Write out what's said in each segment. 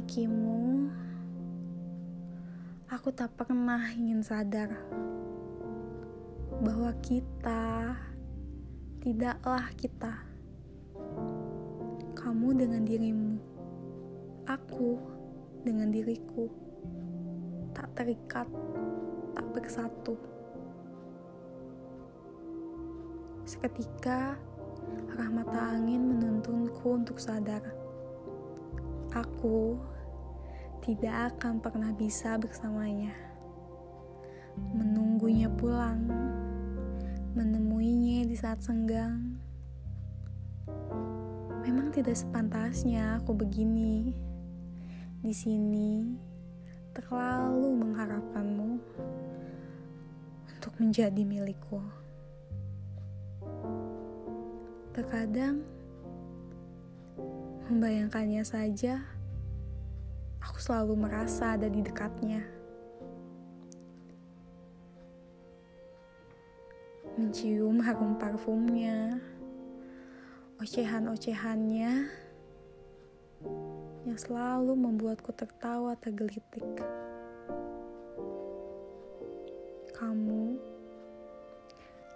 memilikimu, aku tak pernah ingin sadar bahwa kita tidaklah kita. Kamu dengan dirimu, aku dengan diriku, tak terikat, tak bersatu. Seketika, arah angin menuntunku untuk sadar Aku tidak akan pernah bisa bersamanya. Menunggunya pulang, menemuinya di saat senggang. Memang tidak sepantasnya aku begini. Di sini terlalu mengharapkanmu untuk menjadi milikku. Terkadang Membayangkannya saja, aku selalu merasa ada di dekatnya. Mencium harum parfumnya, ocehan-ocehannya yang selalu membuatku tertawa tergelitik. Kamu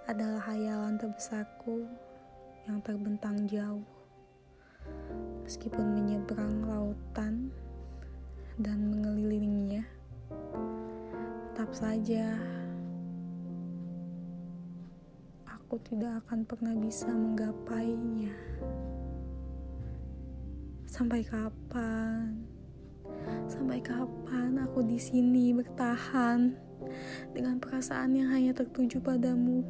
adalah hayalan terbesarku yang terbentang jauh meskipun menyeberang lautan dan mengelilinginya, tetap saja aku tidak akan pernah bisa menggapainya. Sampai kapan? Sampai kapan aku di sini bertahan dengan perasaan yang hanya tertuju padamu?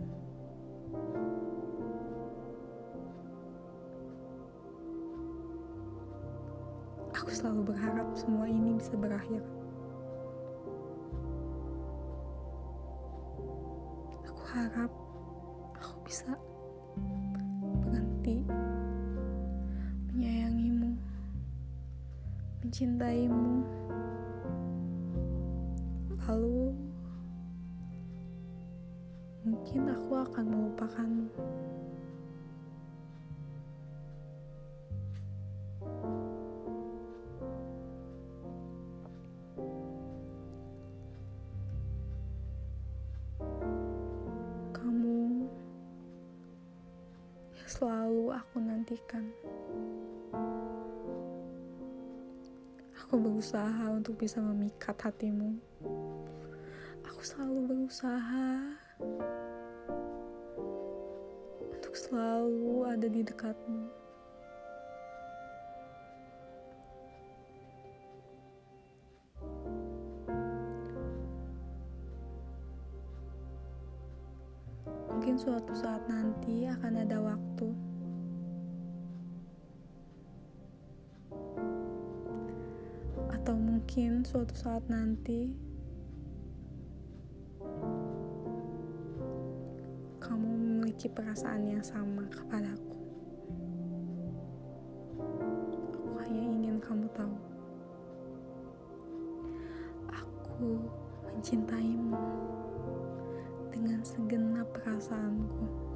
Aku selalu berharap semua ini bisa berakhir. Aku harap aku bisa berhenti menyayangimu, mencintaimu. Lalu mungkin aku akan melupakanmu. Selalu aku nantikan. Aku berusaha untuk bisa memikat hatimu. Aku selalu berusaha untuk selalu ada di dekatmu. Mungkin suatu saat nanti akan ada waktu. Atau mungkin suatu saat nanti kamu memiliki perasaan yang sama kepadaku. Aku hanya ingin kamu tahu, aku mencintaimu dengan segenap perasaanku.